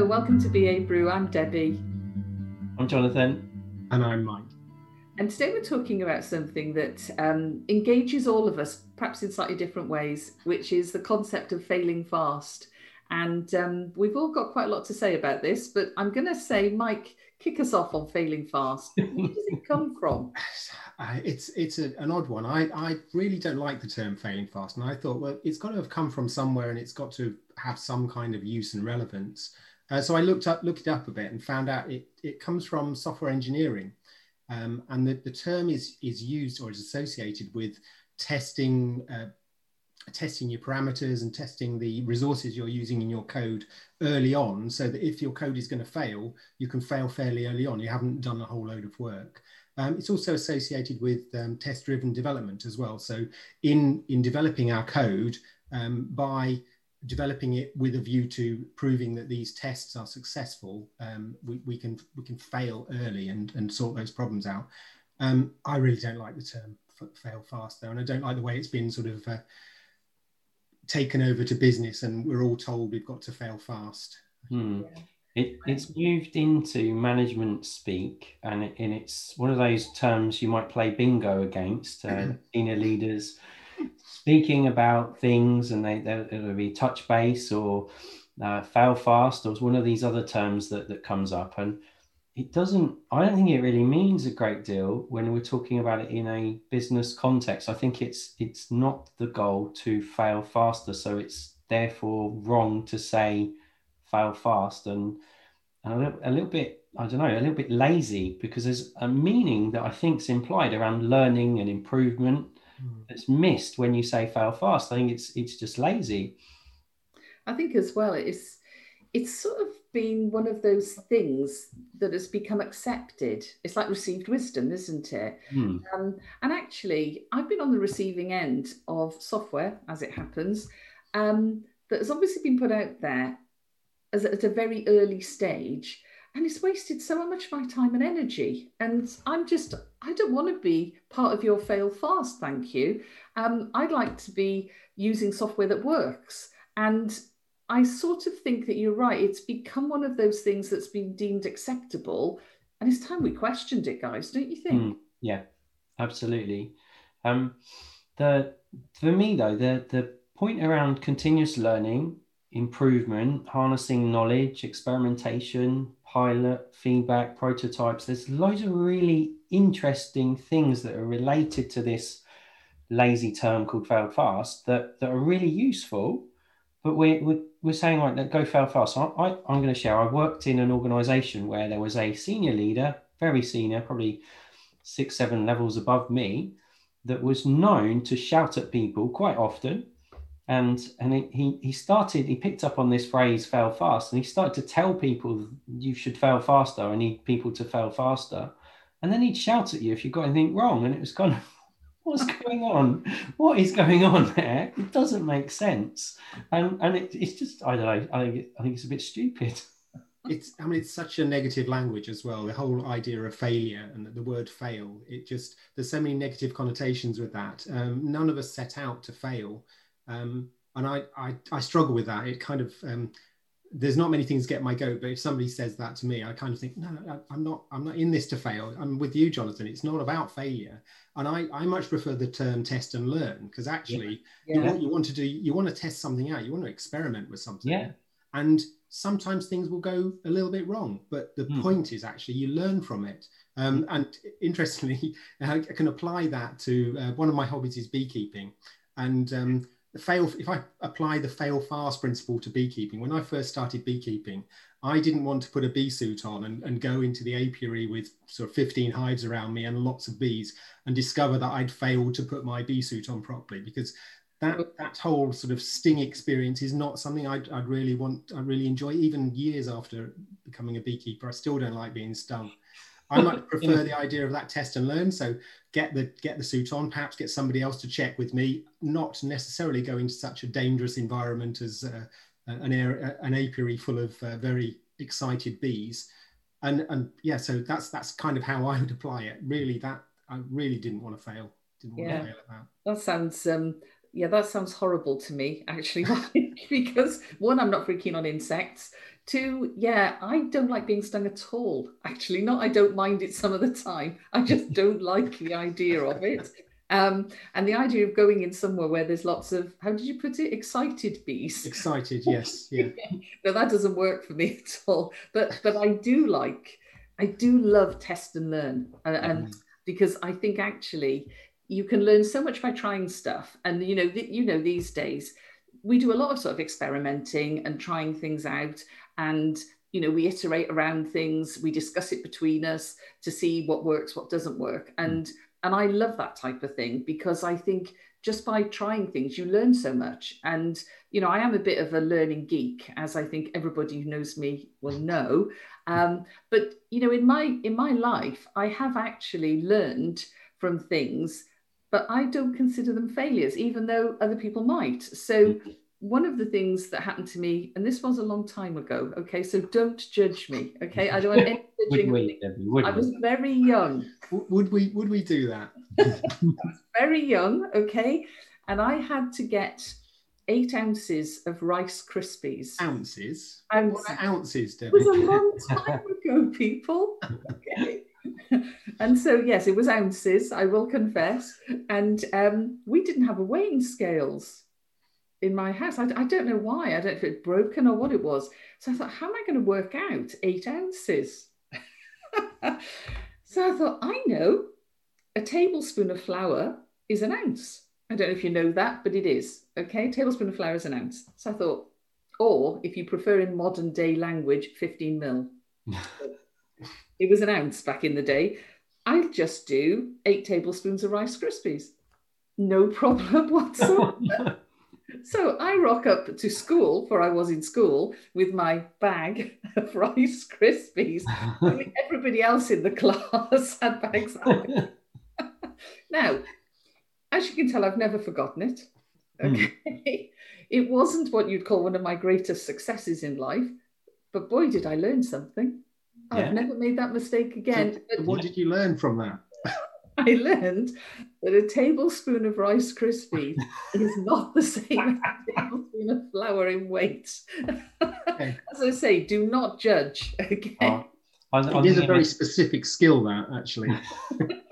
Hello, welcome to BA Brew. I'm Debbie. I'm Jonathan. And I'm Mike. And today we're talking about something that um, engages all of us, perhaps in slightly different ways, which is the concept of failing fast. And um, we've all got quite a lot to say about this, but I'm going to say, Mike, kick us off on failing fast. Where does it come from? Uh, it's it's a, an odd one. I, I really don't like the term failing fast, and I thought, well, it's got to have come from somewhere, and it's got to have some kind of use and relevance. Uh, so I looked up looked it up a bit and found out it, it comes from software engineering, um, and the, the term is is used or is associated with testing uh, testing your parameters and testing the resources you're using in your code early on, so that if your code is going to fail, you can fail fairly early on. You haven't done a whole load of work. Um, it's also associated with um, test-driven development as well. So in, in developing our code, um, by developing it with a view to proving that these tests are successful, um, we, we, can, we can fail early and, and sort those problems out. Um, I really don't like the term fail fast though, and I don't like the way it's been sort of uh, taken over to business and we're all told we've got to fail fast. Hmm. It, it's moved into management speak, and, it, and it's one of those terms you might play bingo against uh, senior leaders speaking about things, and they it'll be touch base or uh, fail fast, or one of these other terms that that comes up, and it doesn't. I don't think it really means a great deal when we're talking about it in a business context. I think it's it's not the goal to fail faster, so it's therefore wrong to say fail fast and, and a, little, a little bit I don't know a little bit lazy because there's a meaning that I think is implied around learning and improvement mm. that's missed when you say fail fast. I think it's it's just lazy. I think as well it's it's sort of been one of those things that has become accepted. It's like received wisdom, isn't it? Mm. Um, and actually, I've been on the receiving end of software, as it happens, um, that has obviously been put out there as at a very early stage and it's wasted so much of my time and energy. And i'm just i don't want to be part of your fail fast thank you. Um, i'd like to be using software that works. And i sort of think that you're right it's become one of those things that's been deemed acceptable and it's time we questioned it guys don't you think? Mm, yeah absolutely. Um, the for me though the the point around continuous learning improvement, harnessing knowledge, experimentation, pilot, feedback, prototypes. There's loads of really interesting things that are related to this lazy term called fail fast that, that are really useful. But we're, we're, we're saying, right, go fail fast. So I, I, I'm going to share. I worked in an organization where there was a senior leader, very senior, probably six, seven levels above me, that was known to shout at people quite often and and he he started he picked up on this phrase fail fast and he started to tell people you should fail faster. I need people to fail faster. And then he'd shout at you if you got anything wrong and it was kind of what's going on? What is going on there? It doesn't make sense. And and it, it's just i don't know i think i think it's a bit stupid. It's i mean it's such a negative language as well the whole idea of failure and the word fail it just there's so many negative connotations with that. Um, none of us set out to fail um, and I, I, I, struggle with that. It kind of, um, there's not many things get my goat, but if somebody says that to me, I kind of think, no, no, I'm not, I'm not in this to fail. I'm with you, Jonathan. It's not about failure. And I, I much prefer the term test and learn because actually yeah. Yeah. what you want to do, you want to test something out. You want to experiment with something. Yeah. And sometimes things will go a little bit wrong, but the mm. point is actually you learn from it. Um, and interestingly, I can apply that to uh, one of my hobbies is beekeeping. And um, the fail if i apply the fail fast principle to beekeeping when i first started beekeeping i didn't want to put a bee suit on and, and go into the apiary with sort of 15 hives around me and lots of bees and discover that i'd failed to put my bee suit on properly because that mm. that whole sort of sting experience is not something I'd, I'd really want i really enjoy even years after becoming a beekeeper. I still don't like being stung. I much prefer the idea of that test and learn. So get the get the suit on, perhaps get somebody else to check with me, not necessarily go into such a dangerous environment as uh, an, air, an apiary full of uh, very excited bees. And and yeah, so that's that's kind of how I would apply it. Really, that I really didn't want to fail. Didn't want yeah. to fail at that. That sounds um, yeah, that sounds horrible to me actually, because one, I'm not very keen on insects. Two, yeah, I don't like being stung at all. Actually, not I don't mind it some of the time. I just don't like the idea of it. Um, and the idea of going in somewhere where there's lots of, how did you put it? Excited bees. Excited, yes. Yeah. no, that doesn't work for me at all. But but I do like, I do love test and learn. And, and mm. because I think actually you can learn so much by trying stuff. And you know, the, you know, these days we do a lot of sort of experimenting and trying things out. And you know, we iterate around things, we discuss it between us to see what works, what doesn't work. Mm. And and I love that type of thing because I think just by trying things, you learn so much. And, you know, I am a bit of a learning geek, as I think everybody who knows me will mm. know. Um, but, you know, in my in my life, I have actually learned from things, but I don't consider them failures, even though other people might. So mm. One of the things that happened to me, and this was a long time ago, okay, so don't judge me, okay? I don't want any judging. would we, Debbie, would I was very young. Would we? Would we do that? very young, okay, and I had to get eight ounces of Rice Krispies. Ounces. Ounces. ounces, Debbie? It was a long time ago, people. Okay. and so yes, it was ounces. I will confess, and um, we didn't have a weighing scales in my house. I, I don't know why. I don't know if it's broken or what it was. So I thought, how am I going to work out eight ounces? so I thought, I know a tablespoon of flour is an ounce. I don't know if you know that, but it is. Okay, a tablespoon of flour is an ounce. So I thought, or if you prefer in modern day language, 15 mil. it was an ounce back in the day. I'll just do eight tablespoons of Rice Krispies. No problem whatsoever. So I rock up to school, for I was in school, with my bag of Rice Krispies. Everybody else in the class had bags. now, as you can tell, I've never forgotten it. Hmm. Okay. Mm. It wasn't what you'd call one of my greatest successes in life, but boy, did I learn something. Yeah. I've never made that mistake again. So, what did you learn from that? I learned that a tablespoon of Rice Krispies is not the same as a tablespoon of flour in weight. Okay. As I say, do not judge. Okay. Oh, it is a very specific skill, that actually.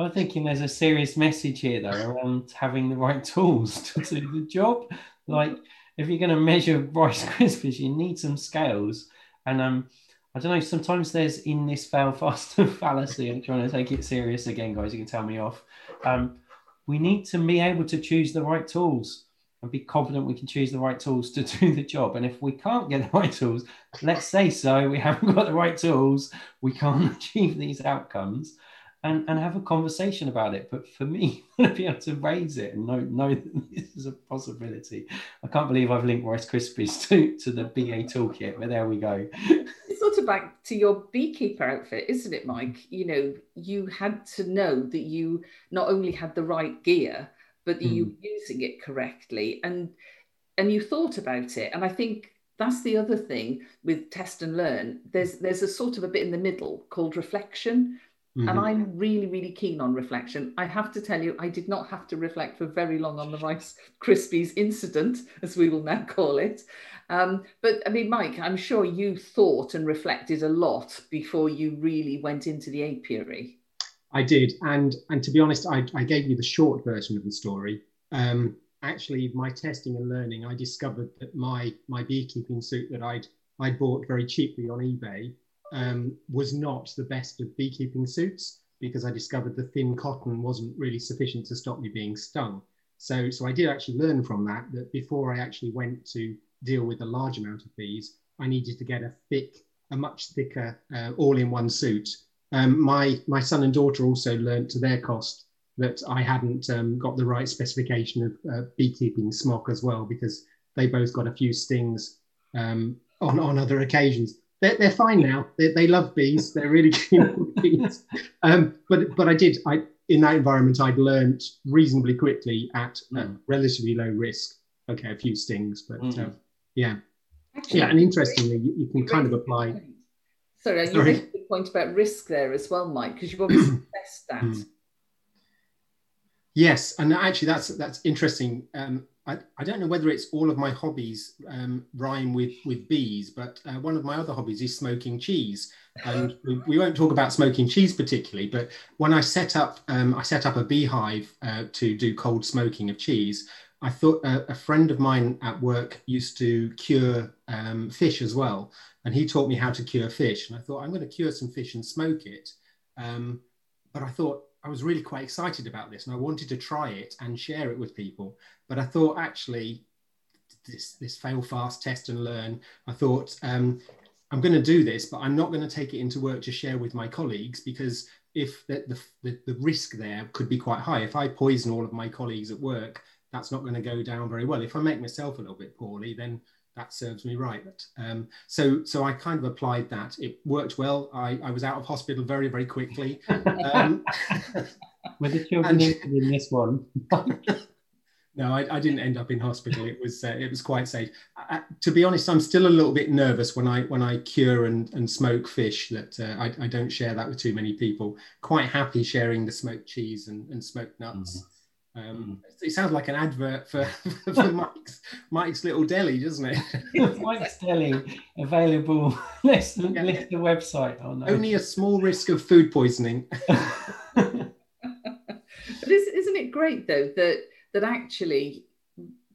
I'm thinking there's a serious message here, though, around having the right tools to do the job. Like, if you're going to measure Rice Krispies, you need some scales. And um, I don't know. Sometimes there's in this fail faster fallacy. I'm trying to take it serious again, guys. You can tell me off. Um, we need to be able to choose the right tools and be confident we can choose the right tools to do the job. And if we can't get the right tools, let's say so. We haven't got the right tools. We can't achieve these outcomes and, and have a conversation about it. But for me, to be able to raise it and know, know that this is a possibility. I can't believe I've linked Rice Krispies to, to the BA toolkit, but there we go. It's sort of back to your beekeeper outfit, isn't it, Mike? You know, you had to know that you not only had the right gear, but that mm. you were using it correctly and and you thought about it. And I think that's the other thing with test and learn. There's there's a sort of a bit in the middle called reflection Mm-hmm. And I'm really, really keen on reflection. I have to tell you, I did not have to reflect for very long on the Rice Krispies incident, as we will now call it. Um, but I mean, Mike, I'm sure you thought and reflected a lot before you really went into the apiary. I did, and and to be honest, I, I gave you the short version of the story. Um, actually, my testing and learning, I discovered that my my beekeeping suit that I'd I bought very cheaply on eBay um, was not the best of beekeeping suits because I discovered the thin cotton wasn't really sufficient to stop me being stung. So, so I did actually learn from that that before I actually went to deal with a large amount of bees, I needed to get a thick, a much thicker uh, all-in-one suit. Um, my my son and daughter also learned to their cost that I hadn't um, got the right specification of uh, beekeeping smock as well because they both got a few stings um, on on other occasions they're, they're fine now. They, they love bees. They're really keen on bees. Um, but but I did. I in that environment, I'd learned reasonably quickly at mm. relatively low risk. Okay, a few stings, but mm. Yeah, Actually, yeah. And interestingly, you, you can kind of apply. Sorry, you Sorry. made point about risk there as well, Mike, because you've obviously tested that. Mm. Yes, and actually, that's that's interesting. Um, I, I don't know whether it's all of my hobbies um, rhyme with with bees, but uh, one of my other hobbies is smoking cheese. And we, we, won't talk about smoking cheese particularly, but when I set up um, I set up a beehive uh, to do cold smoking of cheese. I thought a friend of mine at work used to cure um, fish as well, and he taught me how to cure fish. And I thought I'm going to cure some fish and smoke it. Um, but I thought I was really quite excited about this and I wanted to try it and share it with people. But I thought actually, this, this fail fast, test and learn, I thought um, I'm going to do this, but I'm not going to take it into work to share with my colleagues because if the, the, the risk there could be quite high. If I poison all of my colleagues at work, that's not going to go down very well. If I make myself a little bit poorly, then that serves me right. Um, so, so I kind of applied that. It worked well. I, I was out of hospital very, very quickly. Um, Were the children and, in this one? no, I, I, didn't end up in hospital. It was uh, it was quite safe. To be honest, I'm still a little bit nervous when I when I cure and, and smoke fish. That uh, I, I don't share that with too many people. Quite happy sharing the smoked cheese and, and smoked nuts. Mm um, mm. It sounds like an advert for, for Mike's, Mike's Little Deli, doesn't it? Mike's Deli available. let's yeah. list the website. Oh, no. Only a small risk of food poisoning. but isn't it great though that that actually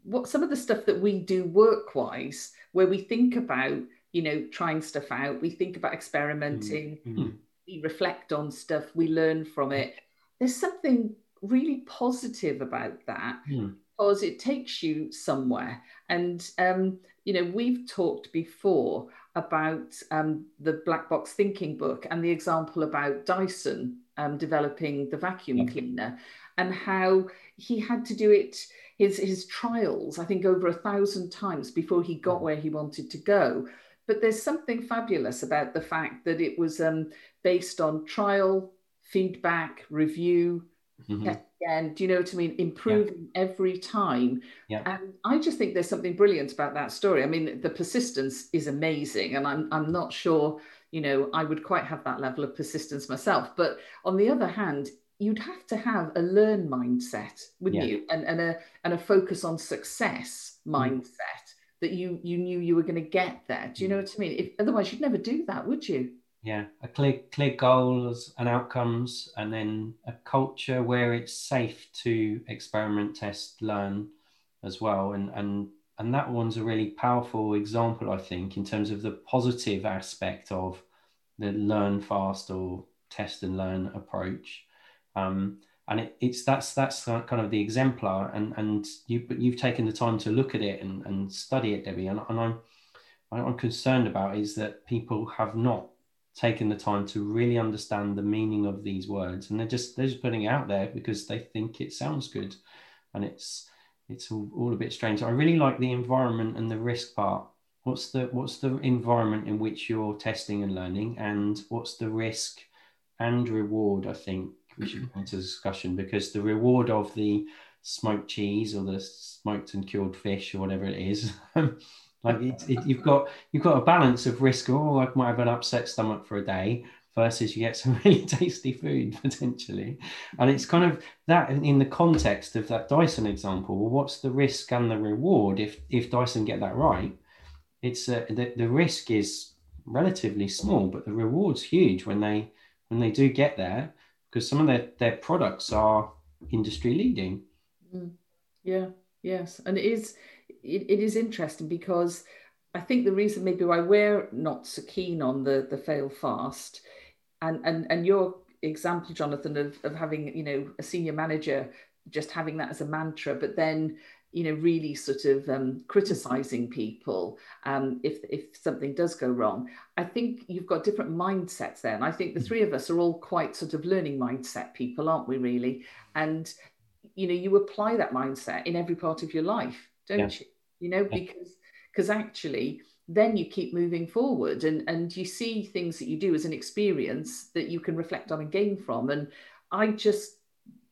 what some of the stuff that we do work-wise, where we think about you know trying stuff out, we think about experimenting, mm-hmm. we reflect on stuff, we learn from it. There's something really positive about that mm. because it takes you somewhere. And, um, you know, we've talked before about um, the black box thinking book and the example about Dyson um, developing the vacuum cleaner and how he had to do it his his trials i think over a thousand times before he got hmm. where he wanted to go but there's something fabulous about the fact that it was um, based on trial feedback review mm-hmm. again. Do you know what I mean? Improving yeah. every time. Yeah. And I just think there's something brilliant about that story. I mean, the persistence is amazing, and I'm I'm not sure. You know, I would quite have that level of persistence myself. But on the other hand, you'd have to have a learn mindset, wouldn't yeah. you? And and a and a focus on success mm. mindset that you you knew you were going to get there. Do you know mm. what I mean? If, otherwise, you'd never do that, would you? Yeah a clear clear goals and outcomes and then a culture where it's safe to experiment test learn as well. And and and that one's a really powerful example i think in terms of the positive aspect of the learn fast or test and learn approach. Um, and it, it's that's that's kind of the exemplar and and you but you've taken the time to look at it and, and study it debbie. And, and i'm i'm concerned about is that people have not taken the time to really understand the meaning of these words. And they're just they're just putting it out there because they think it sounds good. And it's it's all, all a bit strange. I really like the environment and the risk part. What's the what's the environment in which you're testing and learning? And what's the risk and reward i think we should go into discussion because the reward of the smoked cheese or the smoked and cured fish or whatever it is Like it, it, you've got you've got a balance of risk. Oh, I might have an upset stomach for a day versus you get some really tasty food potentially. And it's kind of that in the context of that Dyson example. Well, what's the risk and the reward if if Dyson get that right? It's uh, the, the risk is relatively small, but the reward's huge when they when they do get there because some of their, their products are industry leading. Mm. Yeah, yes. And it is it, it is interesting because I think the reason maybe why we're not so keen on the the fail fast, and and and your example, Jonathan, of of having you know a senior manager just having that as a mantra, but then you know really sort of um, criticizing people um, if if something does go wrong. I think you've got different mindsets there, and I think the mm. three of us are all quite sort of learning mindset people, aren't we? Really, and you know you apply that mindset in every part of your life, don't yeah. you? You know, because because actually then you keep moving forward and and you see things that you do as an experience that you can reflect on and gain from and i just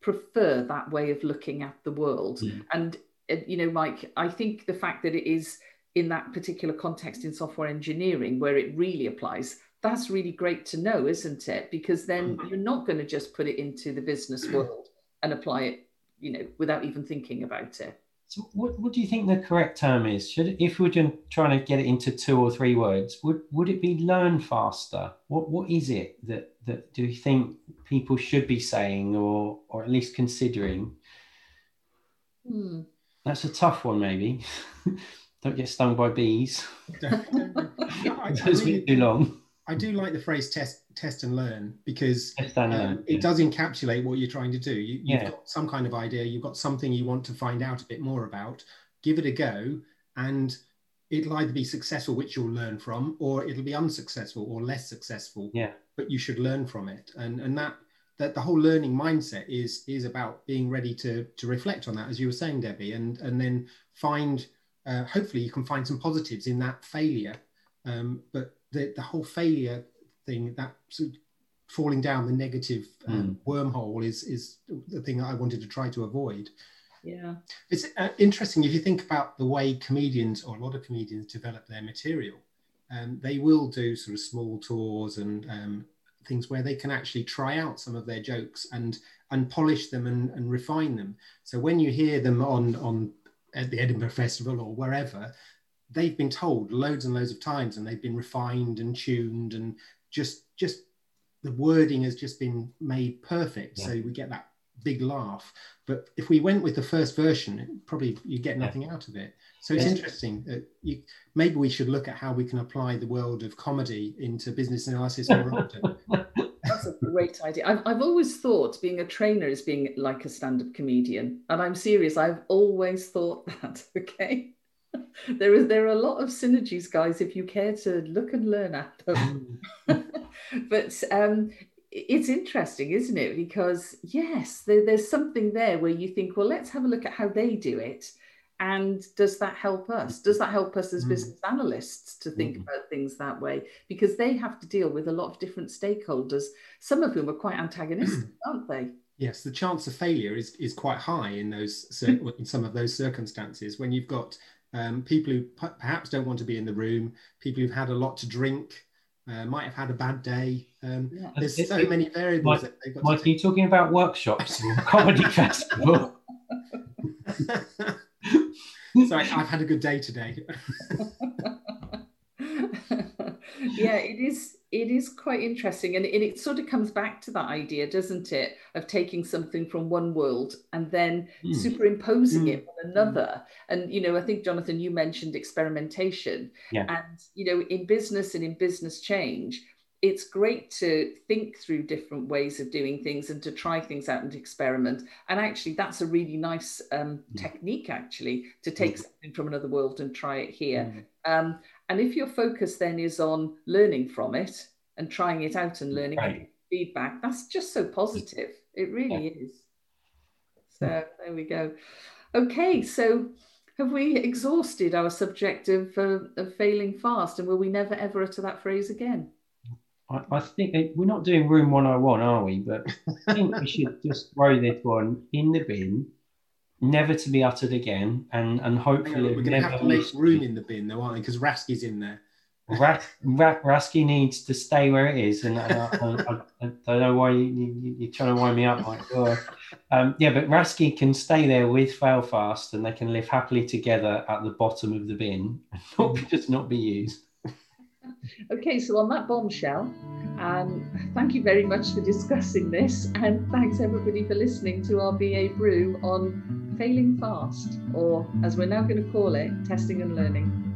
prefer that way of looking at the world mm. and uh, you know mike i think the fact that it is in that particular context in software engineering where it really applies that's really great to know isn't it because then mm. you're not going to just put it into the business world and apply it you know, without even thinking about it. So what, what do you think the correct term is? Should if we're trying to get it into two or three words, would would it be learn faster? What what is it that that do you think people should be saying or or at least considering? Hmm. That's a tough one, maybe. don't get stung by bees. Don't, don't, don't. too long. I do like the phrase test, test and learn because um, learn, it yeah. does encapsulate what you're trying to do. You, have yeah. got some kind of idea, you've got something you want to find out a bit more about. Give it a go, and it'll either be successful, which you'll learn from, or it'll be unsuccessful or less successful. Yeah. But you should learn from it, and and that that the whole learning mindset is is about being ready to to reflect on that, as you were saying, Debbie, and and then find. Uh, hopefully, you can find some positives in that failure, um, but the, the whole failure thing, that sort of falling down the negative um, mm. wormhole is is the thing that I wanted to try to avoid. Yeah, it's uh, interesting if you think about the way comedians or a lot of comedians develop their material. Um, they will do sort of small tours and um, things where they can actually try out some of their jokes and and polish them and, and refine them. So when you hear them on on at the Edinburgh Festival or wherever, they've been told loads and loads of times and they've been refined and tuned and just just the wording has just been made perfect. Yeah. so we get that big laugh. But if we went with the first version probably you get nothing yeah. out of it. So it's yeah. interesting that you maybe we should look at how we can apply the world of comedy into business analysis more often. That's a great idea. I've, I've always thought being a trainer is being like a stand-up comedian. And i'm serious i've always thought that okay there is there are a lot of synergies, guys, if you care to look and learn at them. but um, it's interesting, isn't it? Because yes, there, there's something there where you think, well, let's have a look at how they do it. And does that help us? Does that help us as mm. business analysts to think mm. about things that way? Because they have to deal with a lot of different stakeholders, some of whom are quite antagonistic, aren't they? Yes, the chance of failure is, is quite high in those in some of those circumstances when you've got um, people who p- perhaps don't want to be in the room, people who've had a lot to drink, uh, might have had a bad day. Um, yeah. There's it, so it, many variables. Mike, that Mike are you talking about workshops or comedy festival? Sorry, I've had a good day today. yeah, it is it is quite interesting and it, it, sort of comes back to that idea doesn't it of taking something from one world and then mm. superimposing mm. it on another and you know i think jonathan you mentioned experimentation yeah. and you know in business and in business change it's great to think through different ways of doing things and to try things out and experiment and actually that's a really nice um, mm. technique actually to take mm. something from another world and try it here mm. um, and if your focus then is on learning from it and trying it out and learning right. feedback, that's just so positive. It really yeah. is. So there we go. Okay, so have we exhausted our subject of, uh, of failing fast and will we never ever utter that phrase again? I, I think we're not doing room 101, are we? But I think we should just throw this one in the bin never to be uttered again, and and hopefully we're going to have to make room in the bin, though, aren't we? Because RASCI's in there. Ras- RASCI needs to stay where it is, and I, I, I, I don't know why you, you, are trying to wind me up, Mike. Um, yeah, but RASCI can stay there with Failfast, and they can live happily together at the bottom of the bin, and not just not be used. Okay, so on that bombshell, um, thank you very much for discussing this, and thanks everybody for listening to our BA Brew on failing fast, or as we're now going to call it, testing and learning.